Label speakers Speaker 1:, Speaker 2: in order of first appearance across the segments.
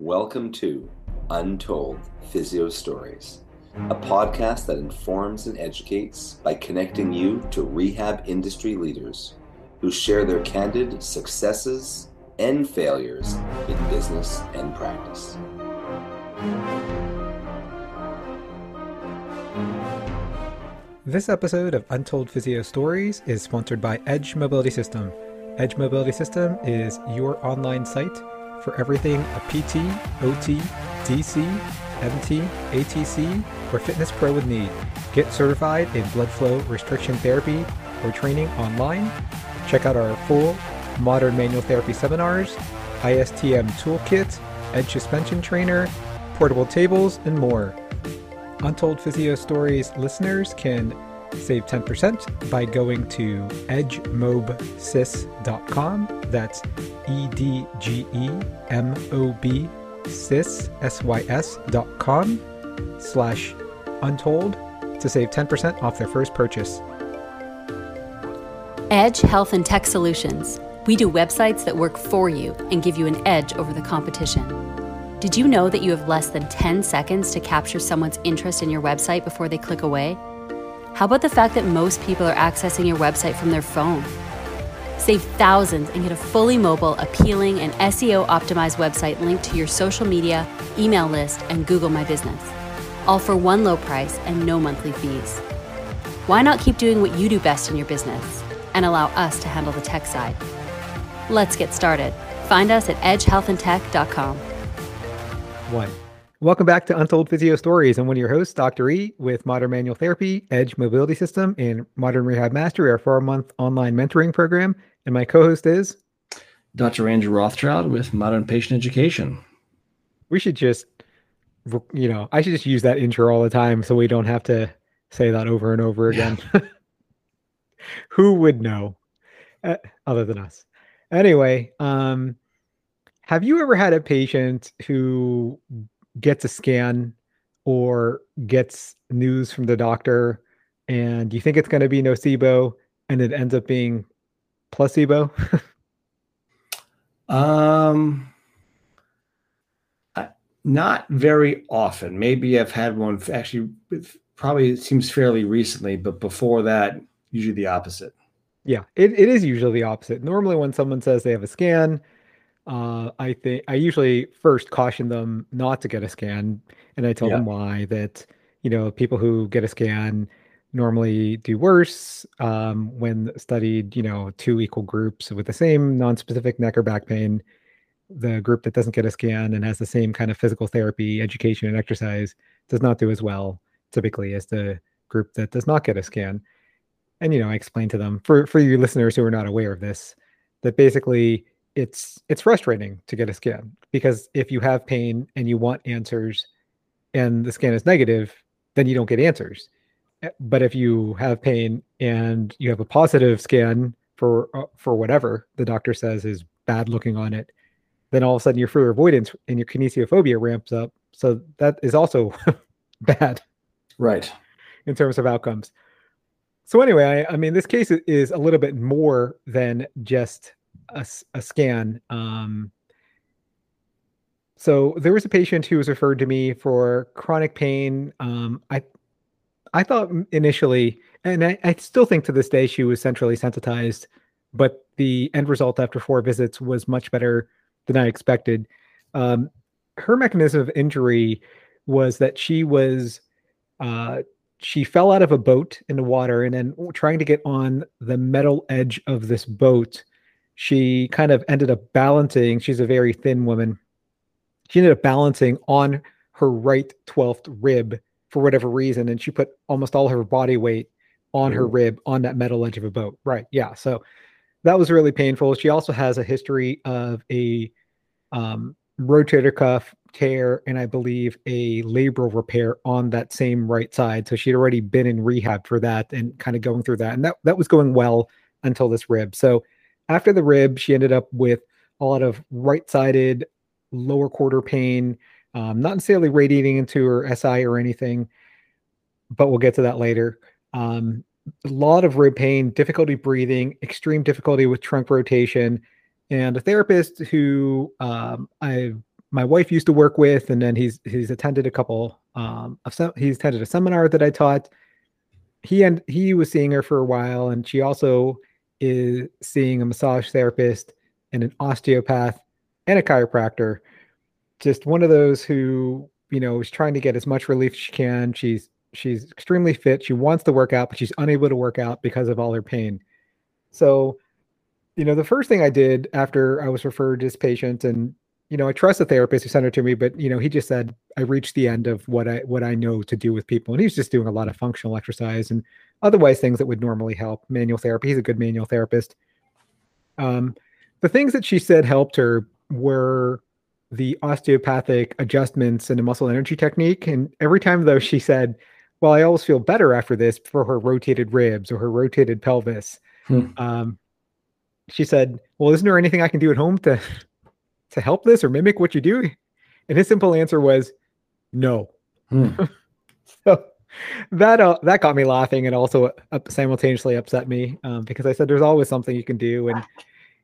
Speaker 1: Welcome to Untold Physio Stories, a podcast that informs and educates by connecting you to rehab industry leaders who share their candid successes and failures in business and practice.
Speaker 2: This episode of Untold Physio Stories is sponsored by Edge Mobility System. Edge Mobility System is your online site for everything a PT, OT, DC, MT, ATC, or fitness pro would need. Get certified in blood flow restriction therapy or training online. Check out our full modern manual therapy seminars, ISTM toolkit, edge suspension trainer, portable tables, and more. Untold Physio Stories listeners can save 10% by going to edgemobsys.com. That's E D G E M O B sys, S-Y-S dot com slash untold to save 10% off their first purchase.
Speaker 3: Edge Health and Tech Solutions. We do websites that work for you and give you an edge over the competition. Did you know that you have less than 10 seconds to capture someone's interest in your website before they click away? How about the fact that most people are accessing your website from their phone? Save thousands and get a fully mobile, appealing, and SEO optimized website linked to your social media, email list, and Google My Business. All for one low price and no monthly fees. Why not keep doing what you do best in your business and allow us to handle the tech side? Let's get started. Find us at edgehealthandtech.com.
Speaker 2: One. Welcome back to Untold Physio Stories. I'm one of your hosts, Dr. E, with Modern Manual Therapy, Edge Mobility System, and Modern Rehab Mastery, our four month online mentoring program. And my co host is
Speaker 4: Dr. Andrew Rothschild with Modern Patient Education.
Speaker 2: We should just, you know, I should just use that intro all the time so we don't have to say that over and over again. Yeah. Who would know uh, other than us? Anyway, um, have you ever had a patient who gets a scan or gets news from the doctor and you think it's going to be nocebo and it ends up being placebo?
Speaker 4: um not very often. Maybe I've had one actually probably it seems fairly recently, but before that, usually the opposite.
Speaker 2: Yeah, it, it is usually the opposite. Normally when someone says they have a scan, uh, I think I usually first caution them not to get a scan, and I tell yeah. them why. That you know, people who get a scan normally do worse um, when studied. You know, two equal groups with the same non-specific neck or back pain. The group that doesn't get a scan and has the same kind of physical therapy, education, and exercise does not do as well typically as the group that does not get a scan. And you know, I explain to them for for your listeners who are not aware of this that basically it's it's frustrating to get a scan because if you have pain and you want answers and the scan is negative then you don't get answers. Eh, but if you have pain and you have a positive scan for uh, for whatever the doctor says is bad looking on it then all of a sudden your fluid avoidance and your kinesiophobia ramps up. So that is also bad
Speaker 4: right.
Speaker 2: in terms of outcomes. So anyway I, I mean this case is a little bit more than just a, a scan. Um, so there was a patient who was referred to me for chronic pain. Um, I I thought initially, and I, I, still think to this day she was centrally sensitized, but the end result after four visits was much better than I expected. Um, her mechanism of injury was that she was uh, she fell out of a boat in the water and then trying to get on the metal edge of this boat she kind of ended up balancing. She's a very thin woman. She ended up balancing on her right 12th rib for whatever reason. And she put almost all her body weight on her rib on that metal edge of a boat. Right. Yeah. So that was really painful. She also has a history of a um, rotator cuff tear and I believe a labral repair on that same right side. So she'd already been in rehab for that and kind of going through that. And that, that was going well until this rib. So after the rib, she ended up with a lot of right sided lower quarter pain, um, not necessarily radiating into her SI or anything, but we'll get to that later. Um, a lot of rib pain, difficulty breathing, extreme difficulty with trunk rotation, and a therapist who um, I've my wife used to work with, and then he's he's attended a couple um of some he's attended a seminar that I taught. He and he was seeing her for a while, and she also is seeing a massage therapist and an osteopath and a chiropractor. Just one of those who you know is trying to get as much relief as she can. She's she's extremely fit. She wants to work out, but she's unable to work out because of all her pain. So, you know, the first thing I did after I was referred to this patient, and you know, I trust the therapist who sent her to me, but you know, he just said I reached the end of what I what I know to do with people, and he's just doing a lot of functional exercise and otherwise things that would normally help. Manual therapy. He's a good manual therapist. Um, the things that she said helped her were the osteopathic adjustments and the muscle energy technique. And every time though she said, Well, I always feel better after this for her rotated ribs or her rotated pelvis. Hmm. Um, she said, Well, isn't there anything I can do at home to to help this or mimic what you do? And his simple answer was no. Hmm. so that uh, that got me laughing and also simultaneously upset me um, because I said there's always something you can do and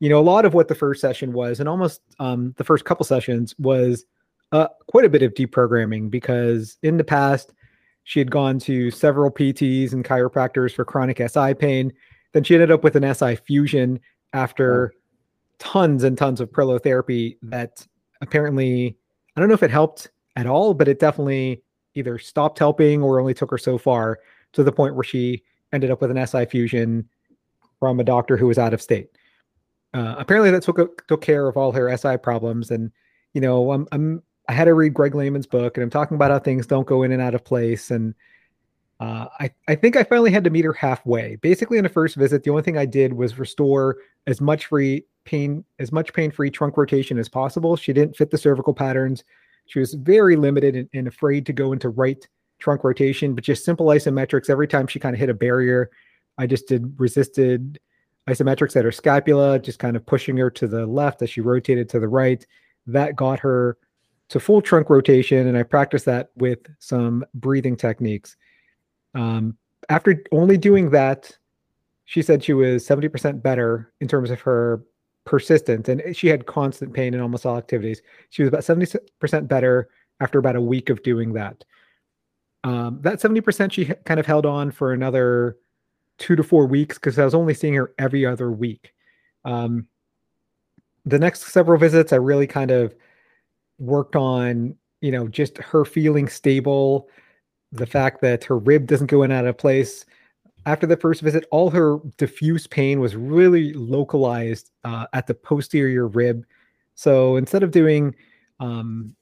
Speaker 2: you know, a lot of what the first session was, and almost um, the first couple sessions was uh, quite a bit of deprogramming because in the past she had gone to several PTs and chiropractors for chronic SI pain. Then she ended up with an SI fusion after tons and tons of prolotherapy that apparently, I don't know if it helped at all, but it definitely either stopped helping or only took her so far to the point where she ended up with an SI fusion from a doctor who was out of state uh, apparently that took took care of all her SI problems. And you know, I'm, I'm I had to read Greg Lehman's book, and I'm talking about how things don't go in and out of place. And uh, I I think I finally had to meet her halfway. Basically, in the first visit, the only thing I did was restore as much free pain as much pain free trunk rotation as possible. She didn't fit the cervical patterns. She was very limited and, and afraid to go into right trunk rotation, but just simple isometrics. Every time she kind of hit a barrier, I just did resisted isometrics at her scapula, just kind of pushing her to the left as she rotated to the right. That got her to full trunk rotation, and I practiced that with some breathing techniques. Um, after only doing that, she said she was 70% better in terms of her persistence, and she had constant pain in almost all activities. She was about 70% better after about a week of doing that. Um, that 70% she kind of held on for another two to four weeks because I was only seeing her every other week. Um, the next several visits, I really kind of worked on, you know, just her feeling stable, the fact that her rib doesn't go in out of place. After the first visit, all her diffuse pain was really localized uh, at the posterior rib. So instead of doing, um,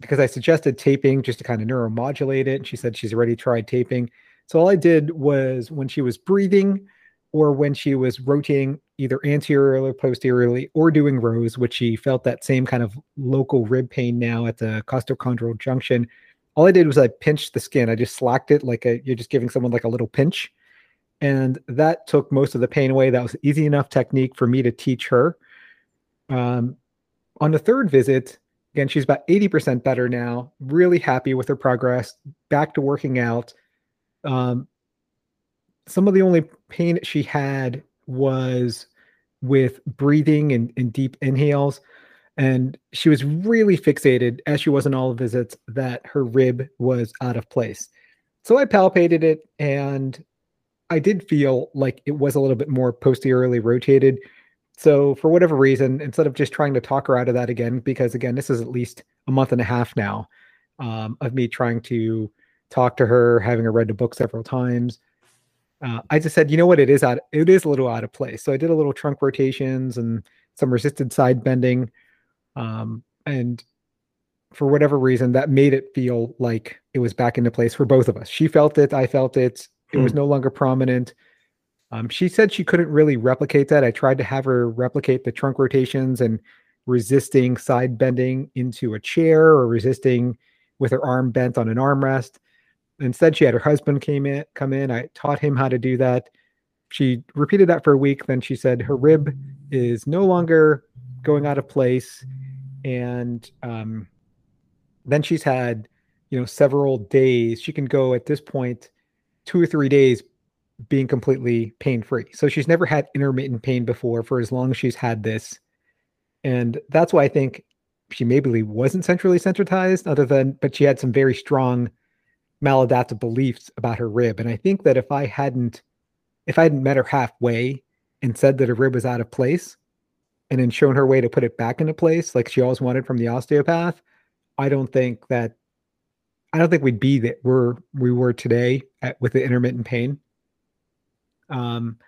Speaker 2: because I suggested taping just to kind of neuromodulate it, And she said she's already tried taping. So all I did was when she was breathing or when she was rotating either anteriorly or posteriorly or doing rows, which she felt that same kind of local rib pain now at the costochondral junction. All I did was I pinched the skin. I just slacked it like a, you're just giving someone like a little pinch. And that took most of the pain away. That was easy enough technique for me to teach her. Um, on the third visit, again, she's about 80% better now, really happy with her progress, back to working out um, some of the only pain she had was with breathing and, and deep inhales. And she was really fixated, as she was in all visits, that her rib was out of place. So I palpated it and I did feel like it was a little bit more posteriorly rotated. So for whatever reason, instead of just trying to talk her out of that again, because again, this is at least a month and a half now um, of me trying to talk to her, having her read the book several times. Uh, I just said, you know what, it is out, it is a little out of place. So I did a little trunk rotations and some resisted side bending, um, and for whatever reason, that made it feel like it was back into place for both of us. She felt it, I felt it. It was hmm. no longer prominent. Um, she said she couldn't really replicate that. I tried to have her replicate the trunk rotations and resisting side bending into a chair or resisting with her arm bent on an armrest. Instead, she had her husband came in, come in. I taught him how to do that. She repeated that for a week. Then she said her rib is no longer going out of place, and um, then she's had, you know, several days. She can go at this point two or three days being completely pain free. So she's never had intermittent pain before for as long as she's had this. And that's why I think she maybe wasn't centrally sensitized, other than but she had some very strong maladaptive beliefs about her rib. And I think that if I hadn't if I hadn't met her halfway and said that her rib was out of place and then shown her way to put it back into place like she always wanted from the osteopath, I don't think that I don't think we'd be that we're we were today at, with the intermittent pain. Um,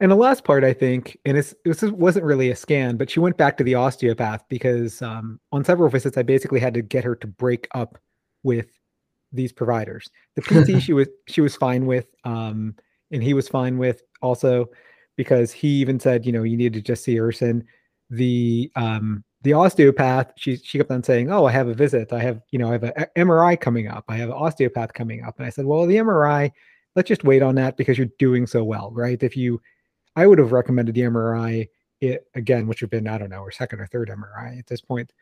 Speaker 2: and the last part, I think, and it's, this wasn't really a scan, but she went back to the osteopath because um, on several visits, I basically had to get her to break up with these providers. The PT she was she was fine with, um, and he was fine with also because he even said, you know, you need to just see Erson. The um, the osteopath, she she kept on saying, "Oh, I have a visit. I have, you know, I have an MRI coming up. I have an osteopath coming up." And I said, "Well, the MRI, let's just wait on that because you're doing so well, right? If you I would have recommended the MRI it again, which would have been, I don't know, or second or third MRI at this point,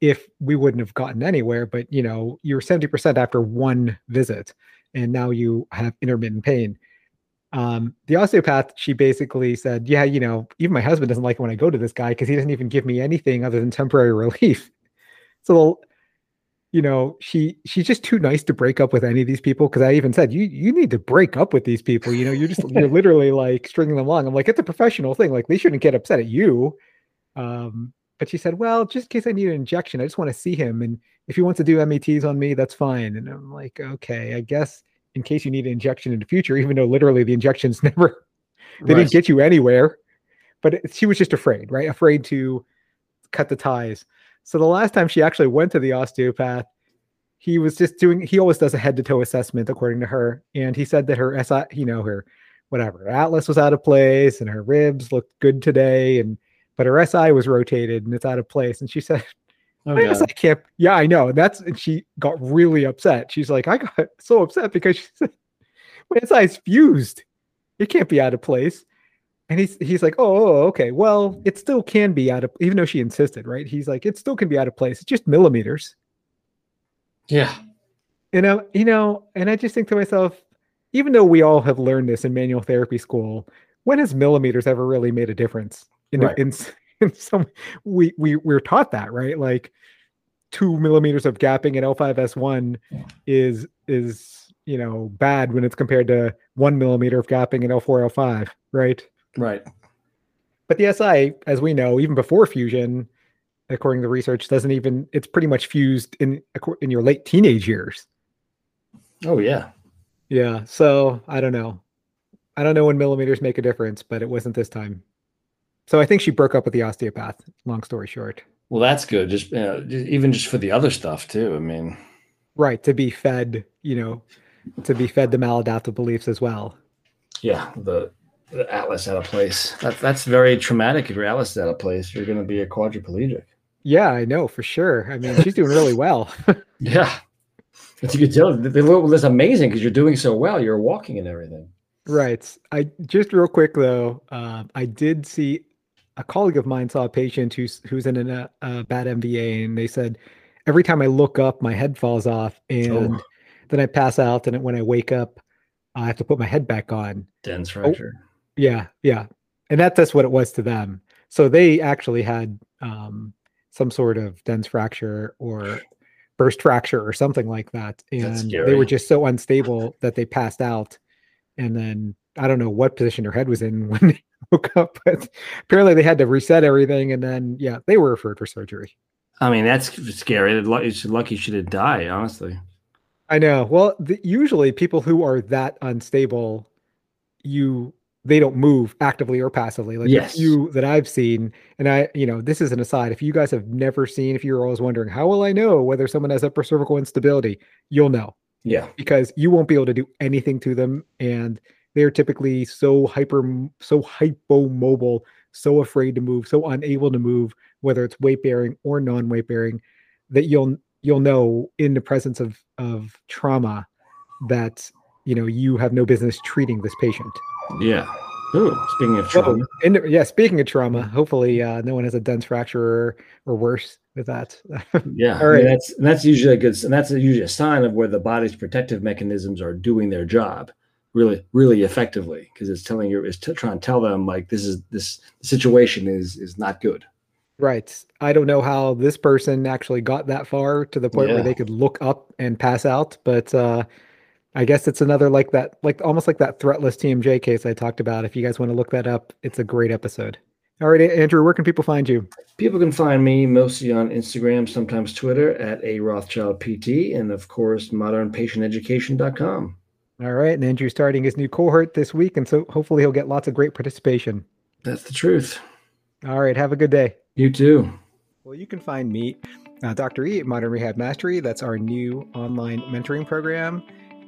Speaker 2: if we wouldn't have gotten anywhere. But you know, you're 70% after one visit, and now you have intermittent pain. Um, the osteopath, she basically said, Yeah, you know, even my husband doesn't like it when I go to this guy because he doesn't even give me anything other than temporary relief. So you know, she she's just too nice to break up with any of these people. Because I even said, you you need to break up with these people. You know, you're just you're literally like stringing them along. I'm like, it's a professional thing. Like they shouldn't get upset at you. Um, but she said, well, just in case I need an injection, I just want to see him, and if he wants to do METs on me, that's fine. And I'm like, okay, I guess in case you need an injection in the future, even though literally the injections never they right. didn't get you anywhere. But it, she was just afraid, right? Afraid to cut the ties. So the last time she actually went to the osteopath, he was just doing he always does a head to toe assessment according to her and he said that her SI, you know, her whatever, atlas was out of place and her ribs looked good today and but her SI was rotated and it's out of place and she said Oh, I SI can't. Yeah, I know. That's and she got really upset. She's like, I got so upset because she said, my fused. It can't be out of place. And he's he's like, oh, oh, okay. Well, it still can be out of even though she insisted, right? He's like, it still can be out of place. It's just millimeters.
Speaker 4: Yeah.
Speaker 2: You know, you know, and I just think to myself, even though we all have learned this in manual therapy school, when has millimeters ever really made a difference? In, right. in, in some we we we're taught that, right? Like two millimeters of gapping in L5S1 is is you know bad when it's compared to one millimeter of gapping in L4 L5, right?
Speaker 4: Right.
Speaker 2: But the SI, as we know, even before fusion, according to research, doesn't even it's pretty much fused in in your late teenage years.
Speaker 4: Oh yeah.
Speaker 2: Yeah. So I don't know. I don't know when millimeters make a difference, but it wasn't this time. So I think she broke up with the osteopath. Long story short.
Speaker 4: Well, that's good. Just, you know, even just for the other stuff too. I mean,
Speaker 2: right to be fed, you know, to be fed the maladaptive beliefs as well.
Speaker 4: Yeah, the the atlas out of place. That, that's very traumatic. If your atlas is out of place, you're going to be a quadriplegic.
Speaker 2: Yeah, I know for sure. I mean, she's doing really well.
Speaker 4: yeah, as you can tell, they look that's amazing because you're doing so well. You're walking and everything.
Speaker 2: Right. I just real quick though, uh, I did see a colleague of mine saw a patient who's who's in a, a bad MVA, and they said every time I look up, my head falls off, and oh. then I pass out, and when I wake up, I have to put my head back on.
Speaker 4: Dens fracture. Oh,
Speaker 2: yeah, yeah, and that, that's what it was to them. So they actually had um, some sort of dens fracture or burst fracture or something like that, and they were just so unstable that they passed out. And then I don't know what position their head was in when they woke up, but apparently they had to reset everything, and then yeah, they were referred for surgery.
Speaker 4: I mean, that's scary. It's lucky she didn't die, honestly.
Speaker 2: I know. Well, the, usually people who are that unstable, you they don't move actively or passively. Like yes. you that I've seen, and I, you know, this is an aside. If you guys have never seen, if you're always wondering, how will I know whether someone has upper cervical instability? You'll know.
Speaker 4: Yeah.
Speaker 2: Because you won't be able to do anything to them. And they're typically so hyper, so hypomobile, so afraid to move, so unable to move, whether it's weight bearing or non weight bearing, that you'll you'll know in the presence of of trauma that you know you have no business treating this patient.
Speaker 4: Yeah. Ooh, speaking of trauma.
Speaker 2: Oh, and, yeah, speaking of trauma, hopefully uh, no one has a dens fracture or, or worse with that.
Speaker 4: yeah. All right. that's that's usually a good and that's usually a sign of where the body's protective mechanisms are doing their job really really effectively because it's telling you it's t- trying to tell them like this is this situation is is not good
Speaker 2: Right. I don't know how this person actually got that far to the point
Speaker 4: Yeah.
Speaker 2: where they could look up and pass out, but uh, I guess it's another like that, like almost like that threatless TMJ case I talked about. If you guys want to look that up, it's a great episode. All right, Andrew, where can people find you?
Speaker 4: People can find me mostly on Instagram, sometimes Twitter at a Rothschild PT, and of course, modernpatienteducation.com.
Speaker 2: All right, and Andrew's starting his new cohort this week, and so hopefully he'll get lots of great participation.
Speaker 4: That's the truth.
Speaker 2: All right, have a good day.
Speaker 4: You too.
Speaker 2: Well, you can find me, uh, Dr. E, at Modern Rehab Mastery. That's our new online mentoring program.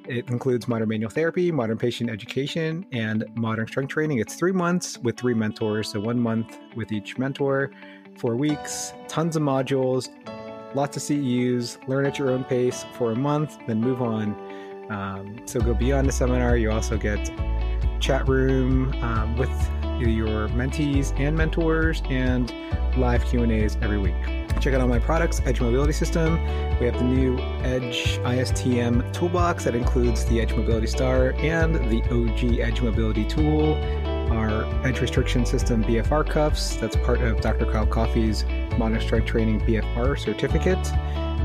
Speaker 2: It includes modern manual therapy, modern patient education, and modern strength training. It's three months with three mentors. So, one month with each mentor, four weeks, tons of modules, lots of CEUs, learn at your own pace for a month, then move on. Um, so, go beyond the seminar. You also get chat room um, with your mentees and mentors and live Q&As every week. Check out all my products, Edge Mobility System. We have the new Edge ISTM toolbox that includes the Edge Mobility Star and the OG Edge Mobility tool, our Edge Restriction System BFR cuffs. That's part of Dr. Kyle Coffey's Strength Training BFR certificate.